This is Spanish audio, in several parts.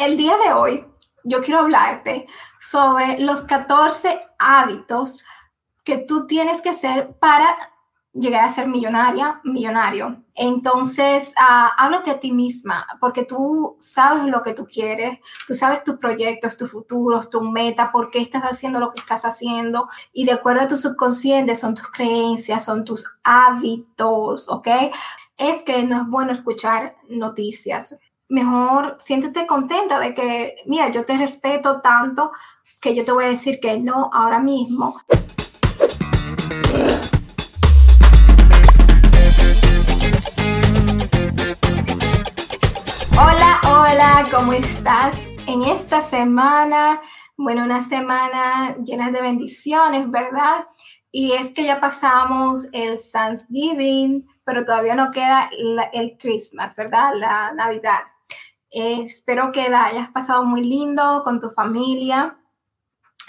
El día de hoy yo quiero hablarte sobre los 14 hábitos que tú tienes que hacer para llegar a ser millonaria, millonario. Entonces, uh, háblate a ti misma, porque tú sabes lo que tú quieres, tú sabes tus proyectos, tus futuros, tu meta, por qué estás haciendo lo que estás haciendo, y de acuerdo a tu subconsciente son tus creencias, son tus hábitos, ¿ok? Es que no es bueno escuchar noticias mejor siéntete contenta de que, mira, yo te respeto tanto que yo te voy a decir que no ahora mismo. Hola, hola, ¿cómo estás? En esta semana, bueno, una semana llena de bendiciones, ¿verdad? Y es que ya pasamos el Thanksgiving, pero todavía no queda el Christmas, ¿verdad? La Navidad. Eh, espero que la hayas pasado muy lindo con tu familia.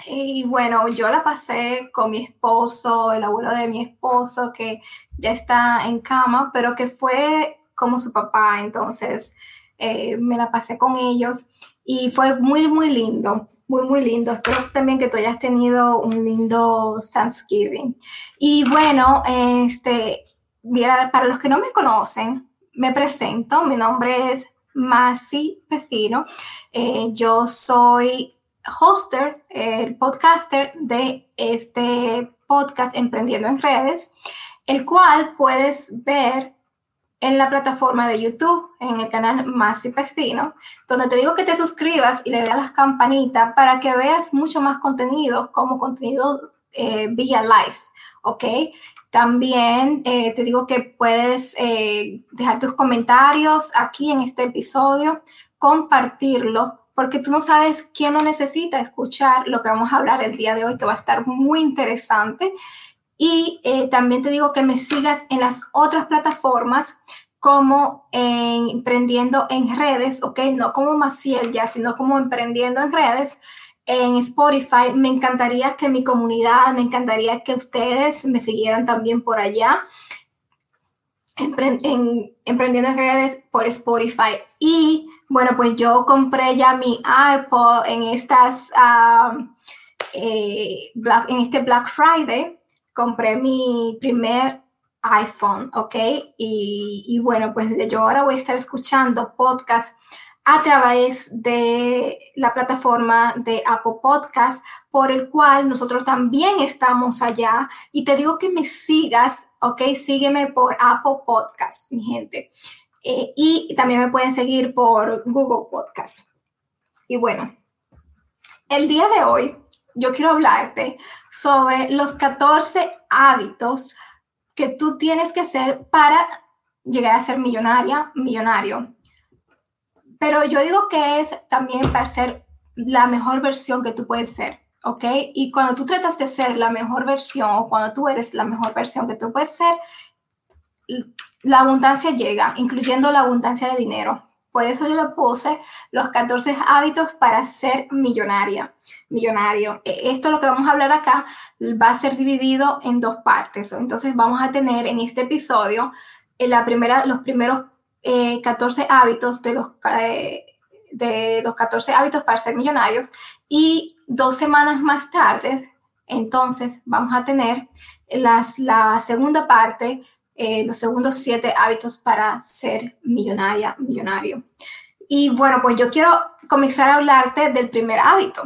Y bueno, yo la pasé con mi esposo, el abuelo de mi esposo, que ya está en cama, pero que fue como su papá, entonces eh, me la pasé con ellos y fue muy, muy lindo, muy, muy lindo. Espero también que tú hayas tenido un lindo Thanksgiving. Y bueno, este, para los que no me conocen, me presento, mi nombre es Masi Pecino. Eh, yo soy hoster, el podcaster de este podcast Emprendiendo en Redes, el cual puedes ver en la plataforma de YouTube, en el canal Masi Pecino, donde te digo que te suscribas y le des a las campanitas para que veas mucho más contenido como contenido eh, vía live, ¿ok? También eh, te digo que puedes eh, dejar tus comentarios aquí en este episodio, compartirlo, porque tú no sabes quién lo necesita escuchar lo que vamos a hablar el día de hoy, que va a estar muy interesante. Y eh, también te digo que me sigas en las otras plataformas como en Emprendiendo en Redes, ¿ok? No como Maciel ya, sino como Emprendiendo en Redes en Spotify. Me encantaría que mi comunidad, me encantaría que ustedes me siguieran también por allá. en, emprendiendo en redes por Spotify. Y bueno, pues yo compré ya mi iPod en estas, eh, en este Black Friday. Compré mi primer iPhone, ¿ok? Y, y bueno, pues yo ahora voy a estar escuchando podcast a través de la plataforma de Apple Podcast, por el cual nosotros también estamos allá. Y te digo que me sigas, ¿ok? Sígueme por Apple Podcast, mi gente. Eh, y también me pueden seguir por Google Podcast. Y bueno, el día de hoy yo quiero hablarte sobre los 14 hábitos que tú tienes que hacer para llegar a ser millonaria, millonario. Pero yo digo que es también para ser la mejor versión que tú puedes ser, ¿ok? Y cuando tú tratas de ser la mejor versión o cuando tú eres la mejor versión que tú puedes ser, la abundancia llega, incluyendo la abundancia de dinero. Por eso yo le puse los 14 hábitos para ser millonaria, millonario. E, esto lo que vamos a hablar acá va a ser dividido en dos partes. Entonces vamos a tener en este episodio en la primera, los primeros 14 eh, hábitos de los, eh, de los 14 hábitos para ser millonarios y dos semanas más tarde, entonces vamos a tener las, la segunda parte, eh, los segundos siete hábitos para ser millonaria, millonario. Y bueno, pues yo quiero comenzar a hablarte del primer hábito,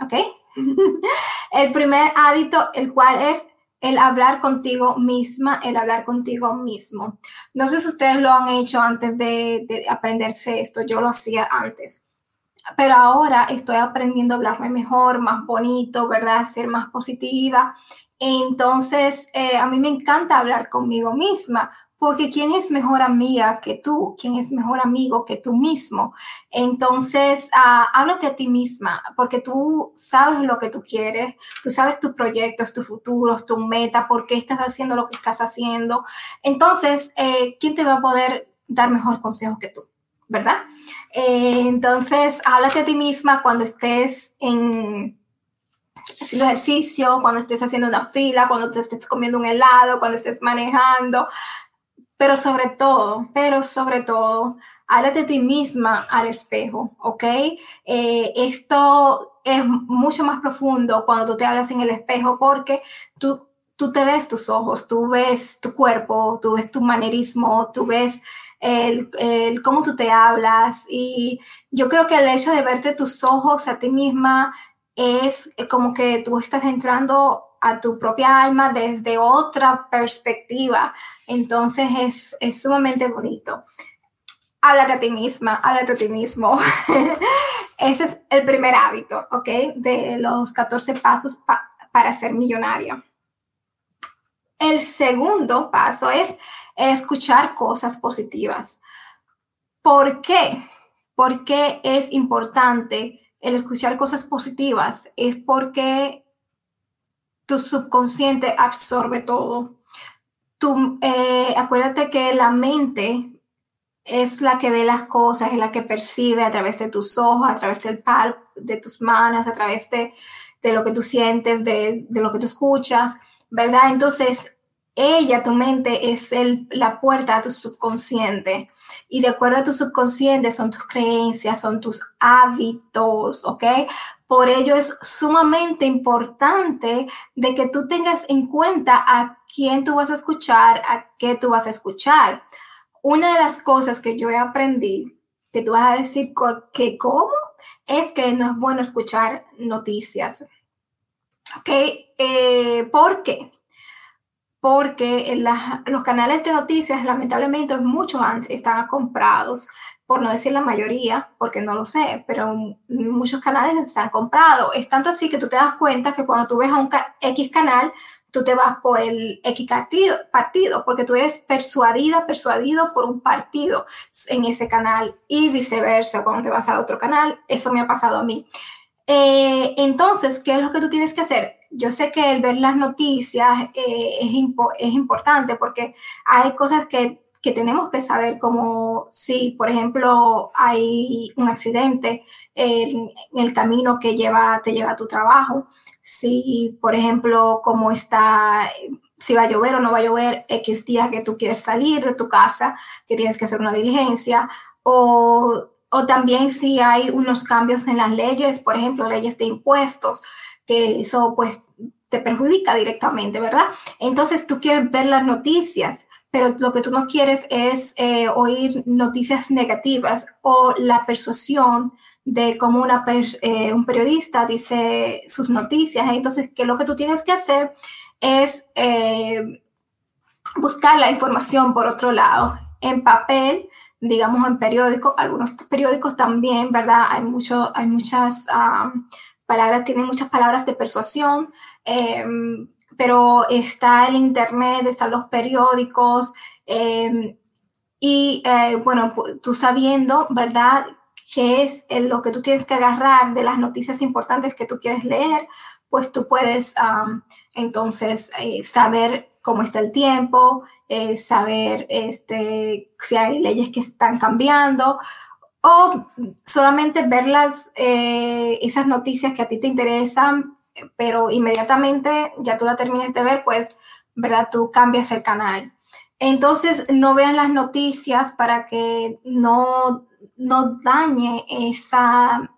¿ok? el primer hábito, el cual es el hablar contigo misma, el hablar contigo mismo. No sé si ustedes lo han hecho antes de, aprenderse esto, yo lo hacía antes, pero ahora estoy aprendiendo a hablarme mejor, más bonito, ¿verdad? Ser más positiva. Entonces, eh, a mí me encanta hablar conmigo misma porque ¿quién es mejor amiga que tú? ¿Quién es mejor amigo que tú mismo? Entonces, uh, háblate a ti misma, porque tú sabes lo que tú quieres, tú sabes tus proyectos, tus futuros, tu meta, por qué estás haciendo lo que estás haciendo. Entonces, eh, ¿quién te va a poder dar mejor consejo que tú? ¿Verdad? Eh, entonces, háblate a ti misma cuando estés en haciendo ejercicio, cuando estés haciendo una fila, cuando te estés comiendo un helado, cuando estés manejando, pero sobre todo, pero sobre todo, háblate de ti misma al espejo, ¿ok? Eh, esto es mucho más profundo cuando tú te hablas en el espejo porque tú, tú te ves tus ojos, tú ves tu cuerpo, tú ves tu manerismo, tú ves el, el, cómo tú te hablas y yo creo que el hecho de verte tus ojos a ti misma es como que tú estás entrando a tu propia alma desde otra perspectiva. Entonces es, es sumamente bonito. Háblate a ti misma, háblate a ti mismo. Ese es el primer hábito, ¿ok? De los 14 pasos para ser millonaria. El segundo paso es escuchar cosas positivas. ¿Por qué? Porque es importante el escuchar cosas positivas. Es porque tu subconsciente absorbe todo. Tú, eh, acuérdate que la mente es la que ve las cosas, es la que percibe a través de tus ojos, a través del par de tus manos, a través de, de lo que tú sientes, de, de, lo que tú escuchas, ¿verdad? Entonces, ella, tu mente, es el, la puerta a tu subconsciente. Y de acuerdo a tu subconsciente son tus creencias, son tus hábitos, ¿ok? Por ello es sumamente importante de que tú tengas en cuenta a quién tú vas a escuchar, a qué tú vas a escuchar. Una de las cosas que yo he aprendido, que tú vas a decir que cómo, es que no es bueno escuchar noticias. ¿Ok? Eh, ¿Por qué? Porque los canales de noticias, lamentablemente, muchos están comprados por no decir la mayoría, porque no lo sé, pero muchos canales se han comprado. Es tanto así que tú te das cuenta que cuando tú ves a un X canal, tú te vas por el X partido, partido, porque tú eres persuadida, persuadido por un partido en ese canal y viceversa, cuando te vas a otro canal, eso me ha pasado a mí. Eh, entonces, ¿qué es lo que tú tienes que hacer? Yo sé que el ver las noticias eh, es, es importante porque hay cosas que que tenemos que saber como si, por ejemplo, hay un accidente en, el camino que lleva, te lleva a tu trabajo, si, por ejemplo, cómo está, si va a llover o no va a llover X días que tú quieres salir de tu casa, que tienes que hacer una diligencia, o, o también si hay unos cambios en las leyes, por ejemplo, leyes de impuestos, que eso pues te perjudica directamente, ¿verdad? Entonces tú quieres ver las noticias pero lo que tú no quieres es eh, oír noticias negativas o la persuasión de cómo una eh, un periodista dice sus noticias. Entonces, que lo que tú tienes que hacer es eh, buscar la información por otro lado, en papel, digamos en periódico, algunos periódicos también, ¿verdad? Hay, mucho, hay muchas palabras, tienen muchas palabras de persuasión. Pero está el Internet, están los periódicos em, y eh, bueno, tú sabiendo, ¿verdad? ¿Qué es lo que tú tienes que agarrar de las noticias importantes que tú quieres leer? Pues tú puedes entonces eh, saber cómo está el tiempo, eh, saber este, si hay leyes que están cambiando o solamente ver las, esas noticias que a ti te interesan pero inmediatamente ya tú la termines de ver, pues, ¿verdad? Tú cambias el canal. Entonces, no veas las noticias para que no, no dañe esa,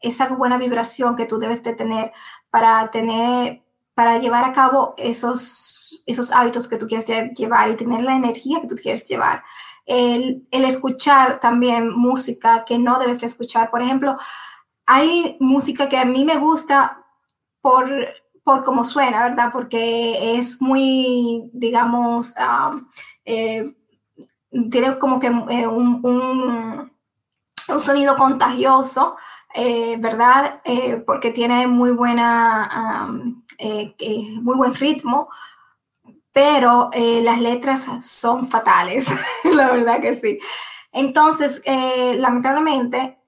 esa buena vibración que tú debes de tener para tener, para llevar a cabo esos, esos hábitos que tú quieres llevar y tener la energía que tú quieres llevar. El, el escuchar también música que no debes de escuchar. Por ejemplo, hay música que a mí me gusta por, por cómo suena, ¿verdad? Porque es muy, digamos, eh, tiene como que eh, un, un, sonido contagioso, eh, ¿verdad? porque tiene muy buena, muy buen ritmo, pero las letras son fatales, la verdad que sí. Entonces, lamentablemente,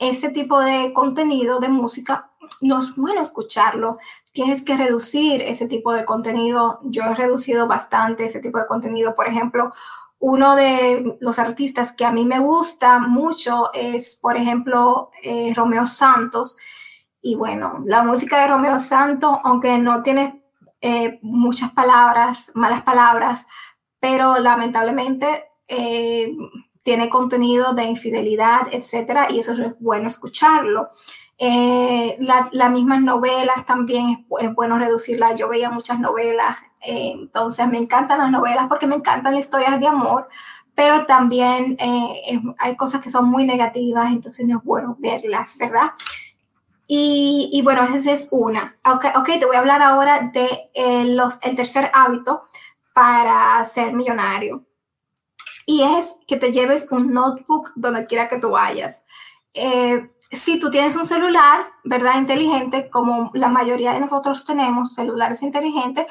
ese tipo de contenido de música no es bueno escucharlo. Tienes que reducir ese tipo de contenido. Yo he reducido bastante ese tipo de contenido. Por ejemplo, uno de los artistas que a mí me gusta mucho es, por ejemplo, eh, Romeo Santos. Y bueno, la música de Romeo Santos, aunque no tiene eh, muchas palabras, malas palabras, pero lamentablemente eh, tiene contenido de infidelidad, etcétera, y eso es bueno escucharlo. Eh, las mismas novelas también es, bueno reducirlas. Yo veía muchas novelas, eh, entonces me encantan las novelas porque me encantan las historias de amor, pero también eh, hay cosas que son muy negativas, entonces no es bueno verlas, ¿verdad? Y, y bueno, esa es una. Ok, okay te voy a hablar ahora de los, el tercer hábito para ser millonario. Y es que te lleves un notebook donde quiera que tú vayas. Eh, si tú tienes un celular, ¿verdad? Inteligente, como la mayoría de nosotros tenemos celulares inteligentes,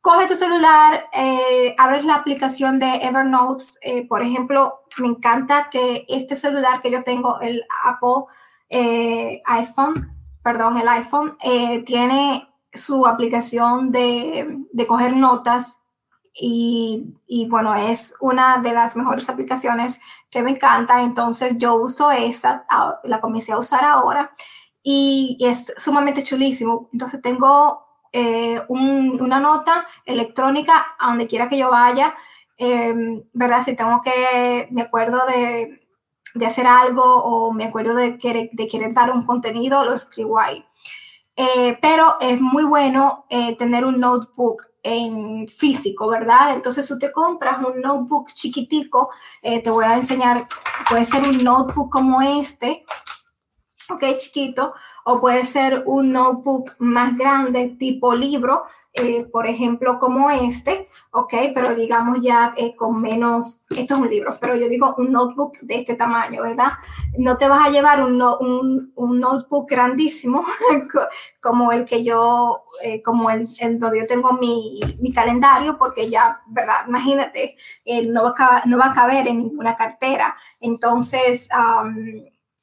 coge tu celular, eh, abres la aplicación de Evernote. Eh, por ejemplo, me encanta que este celular que yo tengo, el Apple eh, iPhone, perdón, el iPhone, tiene su aplicación de, de coger notas y, y, bueno, es una de las mejores aplicaciones me encanta. Entonces yo uso esa, la comencé a usar ahora y, es sumamente chulísimo. Entonces tengo eh, una nota electrónica donde quiera que yo vaya, em, ¿verdad? Si tengo que, me acuerdo de, de, hacer algo o me acuerdo de querer, de querer dar un contenido, lo escribo ahí. Eh, pero es muy bueno eh, tener un notebook en físico, ¿verdad? Entonces tú te compras un notebook chiquitico, eh, te voy a enseñar, puede ser un notebook como este, ok, chiquito, o puede ser un notebook más grande tipo libro, eh, por ejemplo, como este, ¿ok? Pero digamos ya eh, con menos, esto es un libro, pero yo digo un notebook de este tamaño, ¿verdad? No te vas a llevar un, un, un notebook grandísimo como el que yo, eh, como el en donde yo tengo mi, mi, calendario, porque ya, ¿verdad? Imagínate, no, va a, no va a caber en ninguna cartera. Entonces,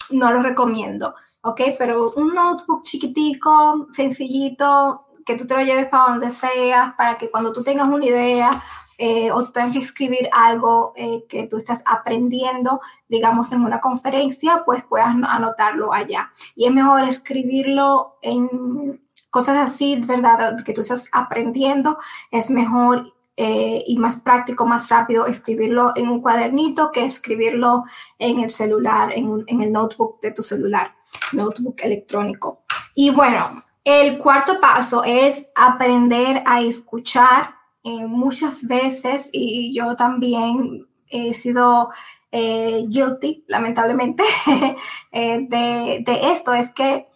no lo recomiendo, ¿ok? Pero un notebook chiquitico, sencillito, que tú te lo lleves para donde sea, para que cuando tú tengas una idea eh, o tengas que escribir algo eh, que tú estás aprendiendo, digamos en una conferencia, pues puedas anotarlo allá. Y es mejor escribirlo en cosas así, ¿verdad? Que tú estás aprendiendo, es mejor eh, y más práctico, más rápido escribirlo en un cuadernito que escribirlo en el celular, en el notebook de tu celular, notebook electrónico. Y bueno, el cuarto paso es aprender a escuchar eh, muchas veces y yo también he sido eh, guilty, lamentablemente, eh, de, esto. Es que,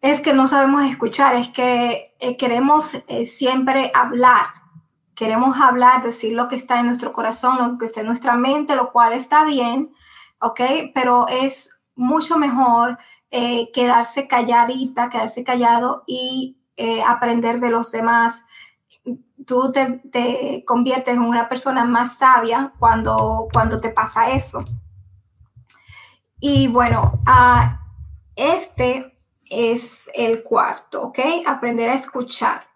es que no sabemos escuchar, es que queremos siempre hablar. Queremos hablar, decir lo que está en nuestro corazón, lo que está en nuestra mente, lo cual está bien, ¿ok? Pero es mucho mejor eh, quedarse calladita, quedarse callado y eh, aprender de los demás. Tú te, conviertes en una persona más sabia cuando, cuando te pasa eso. Y bueno, ah, este es el cuarto, ¿ok? Aprender a escuchar.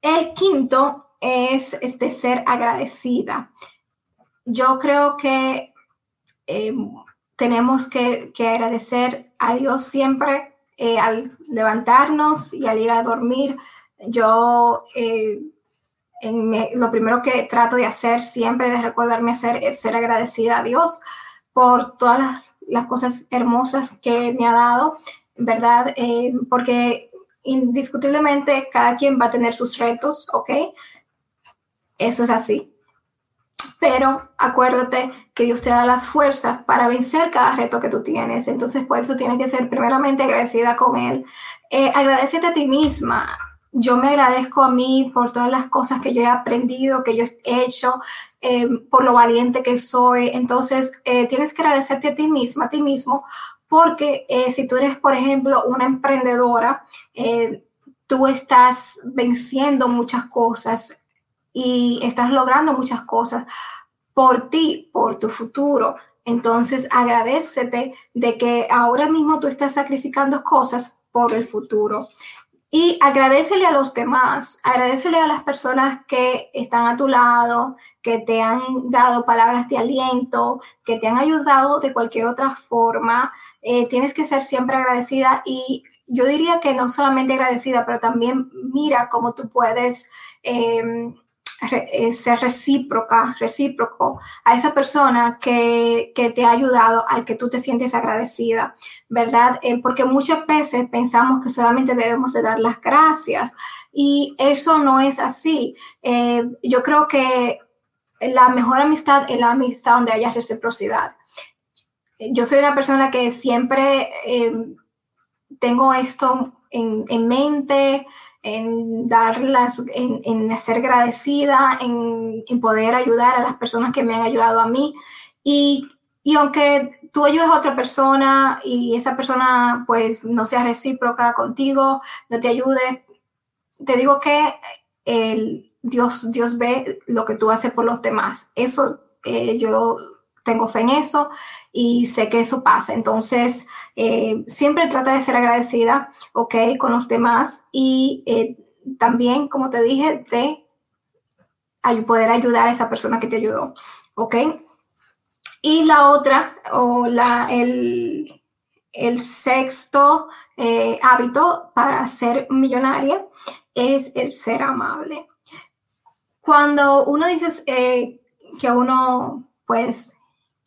El quinto es, es de ser agradecida. Yo creo que eh, tenemos que, agradecer a Dios siempre eh, al levantarnos y al ir a dormir. Yo eh, lo primero que trato de hacer siempre, de recordarme hacer, es ser agradecida a Dios por todas las, cosas hermosas que me ha dado, ¿verdad? Eh, porque indiscutiblemente cada quien va a tener sus retos, ¿ok? Eso es así pero acuérdate que Dios te da las fuerzas para vencer cada reto que tú tienes. Entonces, por eso tienes que ser primeramente agradecida con Él. Eh, agradecete a ti misma. Yo me agradezco a mí por todas las cosas que yo he aprendido, que yo he hecho, eh, por lo valiente que soy. Entonces, eh, tienes que agradecerte a ti misma, a ti mismo, porque eh, si tú eres, por ejemplo, una emprendedora, tú estás venciendo muchas cosas y estás logrando muchas cosas por ti, por tu futuro. Entonces agradecete de que ahora mismo tú estás sacrificando cosas por el futuro. Y agradecele a los demás, agradecele a las personas que están a tu lado, que te han dado palabras de aliento, que te han ayudado de cualquier otra forma. Eh, tienes que ser siempre agradecida y yo diría que no solamente agradecida, pero también mira cómo tú puedes... Eh, ser recíproca, recíproco a esa persona que, te ha ayudado, al que tú te sientes agradecida, ¿verdad? Eh, porque muchas veces pensamos que solamente debemos de dar las gracias y eso no es así. Eh, yo creo que la mejor amistad es la amistad donde haya reciprocidad. Yo soy una persona que siempre tengo esto en, en mente, en darlas, en, en ser agradecida, en, en, poder ayudar a las personas que me han ayudado a mí. Y, y, aunque tú ayudes a otra persona y esa persona pues no sea recíproca contigo, no te ayude, te digo que el, Dios, Dios ve lo que tú haces por los demás. Eso eh, yo tengo fe en eso y sé que eso pasa. Entonces, eh, siempre trata de ser agradecida, ¿ok? Con los demás y eh, también, como te dije, de poder ayudar a esa persona que te ayudó, ¿ok? Y la otra, o la, el, el sexto eh, hábito para ser millonaria es el ser amable. Cuando uno dice que uno, pues,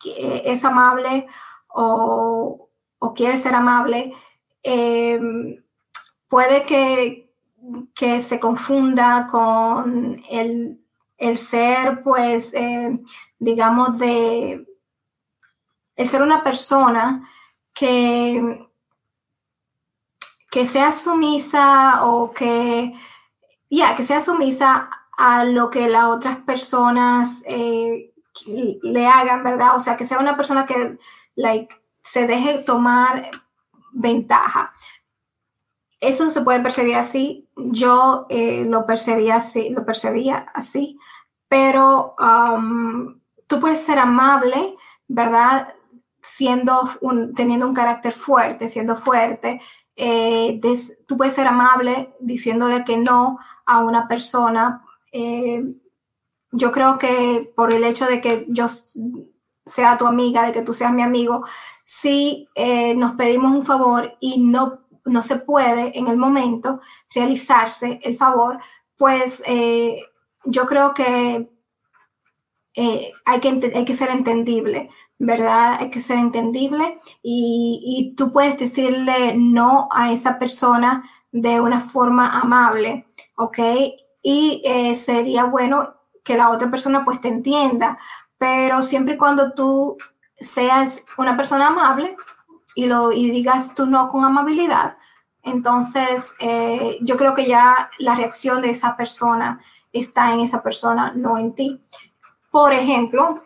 es amable o, quiere ser amable, em, puede que, que, se confunda con el, ser, pues, em, digamos, de el ser una persona que, que sea sumisa o que, ya, que sea sumisa a lo que las otras personas eh, le hagan, ¿verdad? O sea, que sea una persona que like, se deje tomar ventaja. Eso se puede percibir así. Yo eh, lo percibía así, lo percibía así, pero um, tú puedes ser amable, ¿verdad? Siendo un, teniendo un carácter fuerte, siendo fuerte. Eh, tú puedes ser amable diciéndole que no a una persona eh, yo creo que por el hecho de que yo sea tu amiga, de que tú seas mi amigo, si eh, nos pedimos un favor y no, no se puede en el momento realizarse el favor, pues eh, yo creo que, eh, hay que hay que ser entendible, ¿verdad? Hay que ser entendible y, tú puedes decirle no a esa persona de una forma amable, ¿ok? Y sería bueno que la otra persona pues te entienda, pero siempre y cuando tú seas una persona amable y, lo, y digas tú no con amabilidad, entonces eh, yo creo que ya la reacción de esa persona está en esa persona, no en ti. Por ejemplo,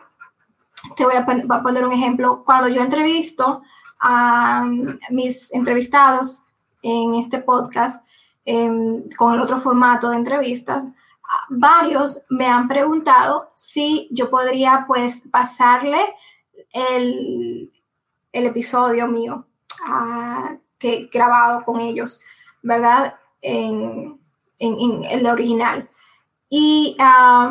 te voy a, poner un ejemplo. Cuando yo entrevisto a mis entrevistados en este podcast, em, con el otro formato de entrevistas, varios me han preguntado si yo podría pues pasarle el, episodio mío ah, que grabado con ellos, ¿verdad? En, el original. Y la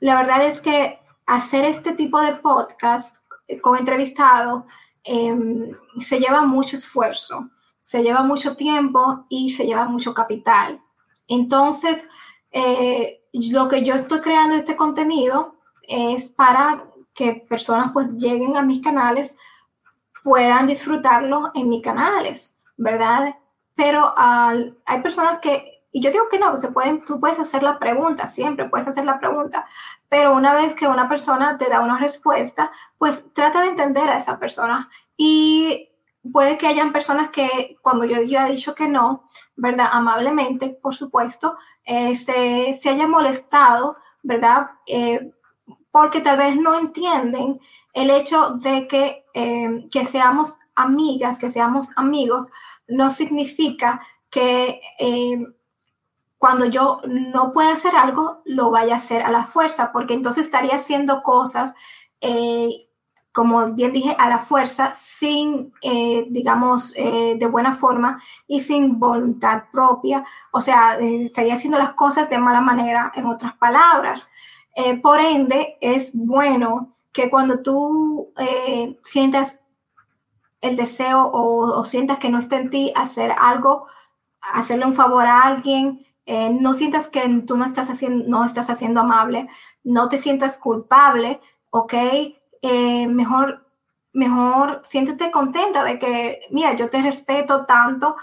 verdad es que hacer este tipo de podcast con entrevistado em, se lleva mucho esfuerzo, se lleva mucho tiempo y se lleva mucho capital. Entonces, eh, lo que yo estoy creando este contenido es para que personas pues lleguen a mis canales, puedan disfrutarlo en mis canales, ¿verdad? Pero hay personas que, y yo digo que no, se pueden, tú puedes hacer la pregunta, siempre puedes hacer la pregunta, pero una vez que una persona te da una respuesta, pues trata de entender a esa persona y puede que hayan personas que cuando yo, yo he dicho que no, ¿verdad? Amablemente, por supuesto, eh, se, se, haya molestado, ¿verdad? Eh, porque tal vez no entienden el hecho de que, eh, que seamos amigas, que seamos amigos, no significa que cuando yo no pueda hacer algo, lo vaya a hacer a la fuerza, porque entonces estaría haciendo cosas como bien dije, a la fuerza, sin, eh, digamos, eh, de buena forma y sin voluntad propia. O sea, eh, estaría haciendo las cosas de mala manera, en otras palabras. por ende, es bueno que cuando tú sientas el deseo o, sientas que no está en ti hacer algo, hacerle un favor a alguien, eh, no sientas que tú no estás, haciendo, no estás haciendo amable, no te sientas culpable, ¿ok? Eh, mejor, mejor siéntete contenta de que, mira, yo te respeto tanto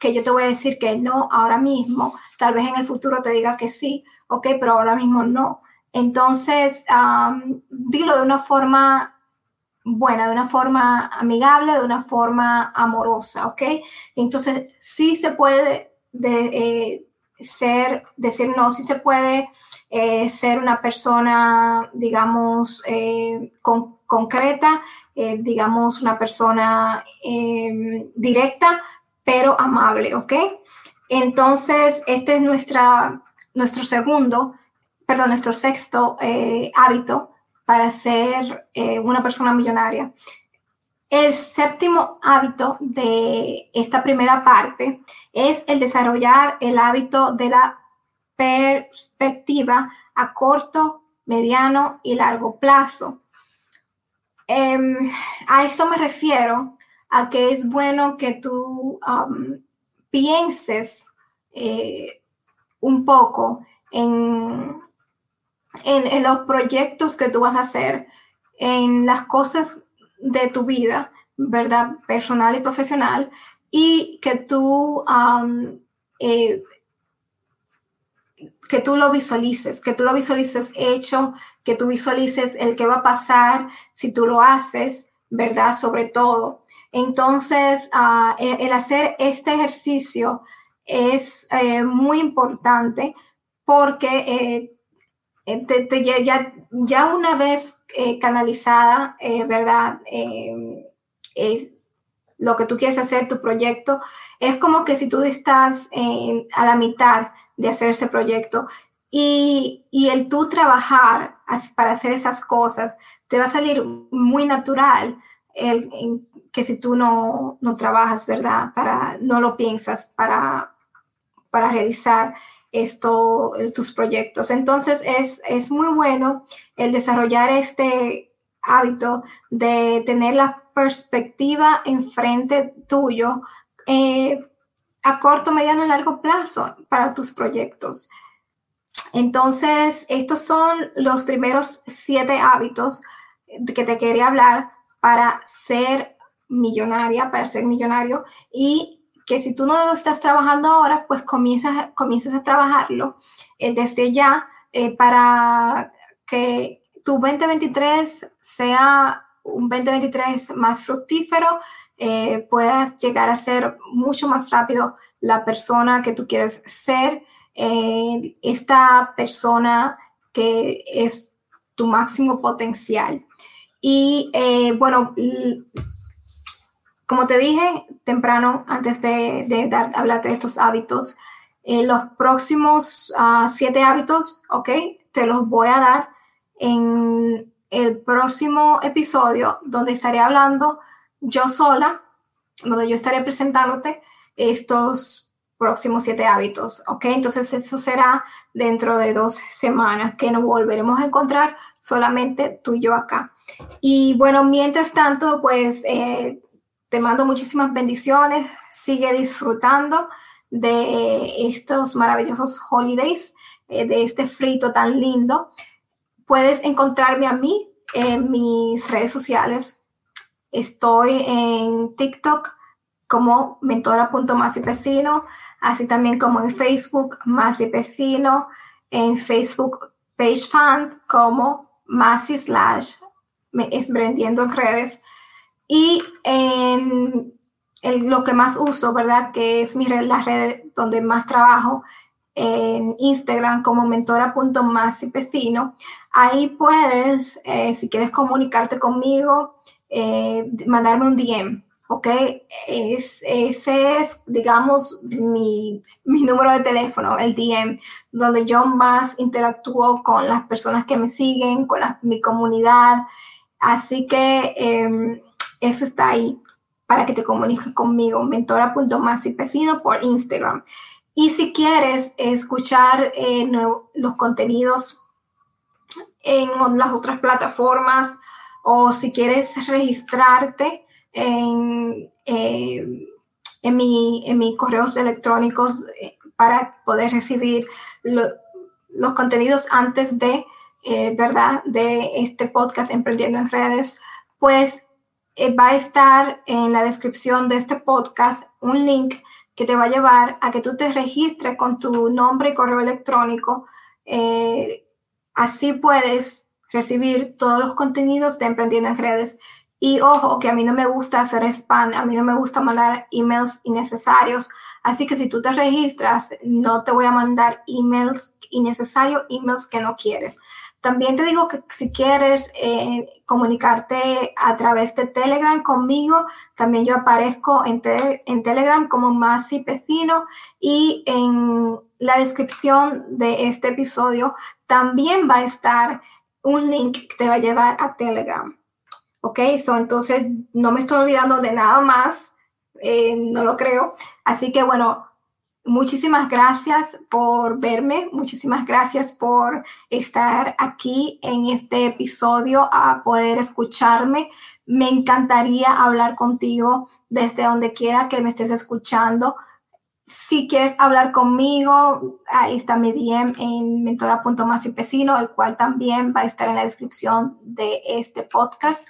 que yo te voy a decir que no ahora mismo, tal vez en el futuro te diga que sí, ¿ok? Pero ahora mismo no. Entonces, dilo de una forma buena, de una forma amigable, de una forma amorosa, ¿ok? Entonces, sí se puede de, eh, ser, decir no, sí se puede eh, ser una persona, digamos, eh, concreta, digamos, una persona em, directa, pero amable, ¿ok? Entonces, este es nuestra, nuestro segundo, perdón, nuestro sexto hábito para ser eh, una persona millonaria. El séptimo hábito de esta primera parte es el desarrollar el hábito de la perspectiva a corto, mediano y largo plazo. Em, a esto me refiero a que es bueno que tú pienses eh, un poco en en, los proyectos que tú vas a hacer, en las cosas de tu vida, ¿verdad? Personal y profesional, y que tú, eh, que tú lo visualices, que tú lo visualices hecho, que tú visualices el que va a pasar si tú lo haces, ¿verdad? Sobre todo. Entonces, ah, el, hacer este ejercicio es eh, muy importante porque eh, ya, ya, una vez canalizada, ¿verdad? Lo que tú quieres hacer, tu proyecto, es como que si tú estás a la mitad de hacer ese proyecto y, el tú trabajar para hacer esas cosas, te va a salir muy natural el, que si tú no, no trabajas, ¿verdad? Para, no lo piensas para, para realizar esto, tus proyectos. Entonces es, muy bueno el desarrollar este hábito de tener la perspectiva enfrente tuyo eh, a corto, mediano y largo plazo para tus proyectos. Entonces, estos son los primeros siete hábitos que te quería hablar para ser millonaria, para ser millonario y que si tú no lo estás trabajando ahora, pues comienzas, a trabajarlo eh, desde ya eh, para que tu 2023 sea un 2023 más fructífero, eh, puedas llegar a ser mucho más rápido la persona que tú quieres ser, esta persona que es tu máximo potencial. Y bueno, como te dije temprano, antes de, dar, hablarte de estos hábitos, eh, los próximos ah, siete hábitos, ¿ok? Te los voy a dar en el próximo episodio donde estaré hablando yo sola, donde yo estaré presentándote estos próximos siete hábitos, ¿ok? Entonces eso será dentro de dos semanas que nos volveremos a encontrar solamente tú y yo acá. Y bueno, mientras tanto, pues eh, te mando muchísimas bendiciones. Sigue disfrutando de estos maravillosos holidays, eh, de este frito tan lindo. Puedes encontrarme a mí en mis redes sociales. Estoy en TikTok como mentora.masipecino, así también como en Facebook Masipecino, en Facebook Page Fan como Masi slash es en redes y en, lo que más uso, ¿verdad? Que es mi red, la red donde más trabajo, en Instagram como mentora.masipestino. Ahí puedes, eh, si quieres comunicarte conmigo, eh, mandarme un DM, ¿ok? Es, ese es, digamos, mi, mi, número de teléfono, el DM, donde yo más interactúo con las personas que me siguen, con mi comunidad. Así que em, eso está ahí para que te comuniques conmigo, mentora.masipecino por Instagram. Y si quieres escuchar eh, los contenidos en las otras plataformas o si quieres registrarte en, eh, en, mi, en mis correos electrónicos, eh, para poder recibir los contenidos antes de, eh, ¿verdad? De este podcast Emprendiendo en Redes, pues eh, va a estar en la descripción de este podcast un link que te va a llevar a que tú te registres con tu nombre y correo electrónico. Así puedes recibir todos los contenidos de Emprendiendo en Redes. Y ojo, que a mí no me gusta hacer spam, a mí no me gusta mandar emails innecesarios. Así que si tú te registras, no te voy a mandar emails innecesarios, emails que no quieres. También te digo que si quieres eh, comunicarte a través de Telegram conmigo, también yo aparezco en, en Telegram como Masi Pecino y en la descripción de este episodio también va a estar un link que te va a llevar a Telegram. ¿Ok? So, entonces no me estoy olvidando de nada más. Eh, no lo creo. Así que bueno, Muchísimas gracias por verme, muchísimas gracias por estar aquí en este episodio a poder escucharme. Me encantaría hablar contigo desde donde quiera que me estés escuchando. Si quieres hablar conmigo, ahí está mi DM en mentora.masipecino, el cual también va a estar en la descripción de este podcast.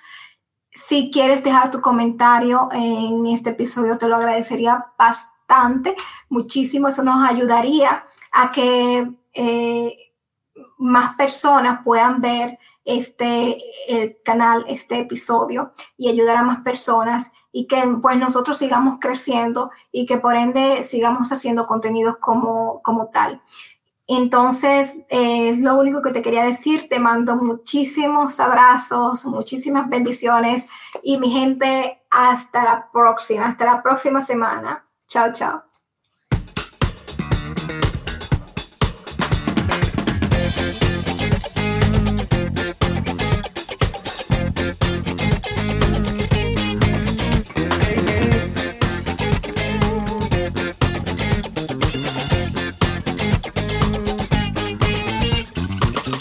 Si quieres dejar tu comentario en este episodio, te lo agradecería bastante muchísimo. Eso nos ayudaría a que eh, más personas puedan ver este el canal, este episodio y ayudar a más personas y que pues nosotros sigamos creciendo y que por ende sigamos haciendo contenidos como, como tal. Entonces, es lo único que te quería decir. Te mando muchísimos abrazos, muchísimas bendiciones y mi gente, hasta la próxima, hasta la próxima semana. Chao, chao.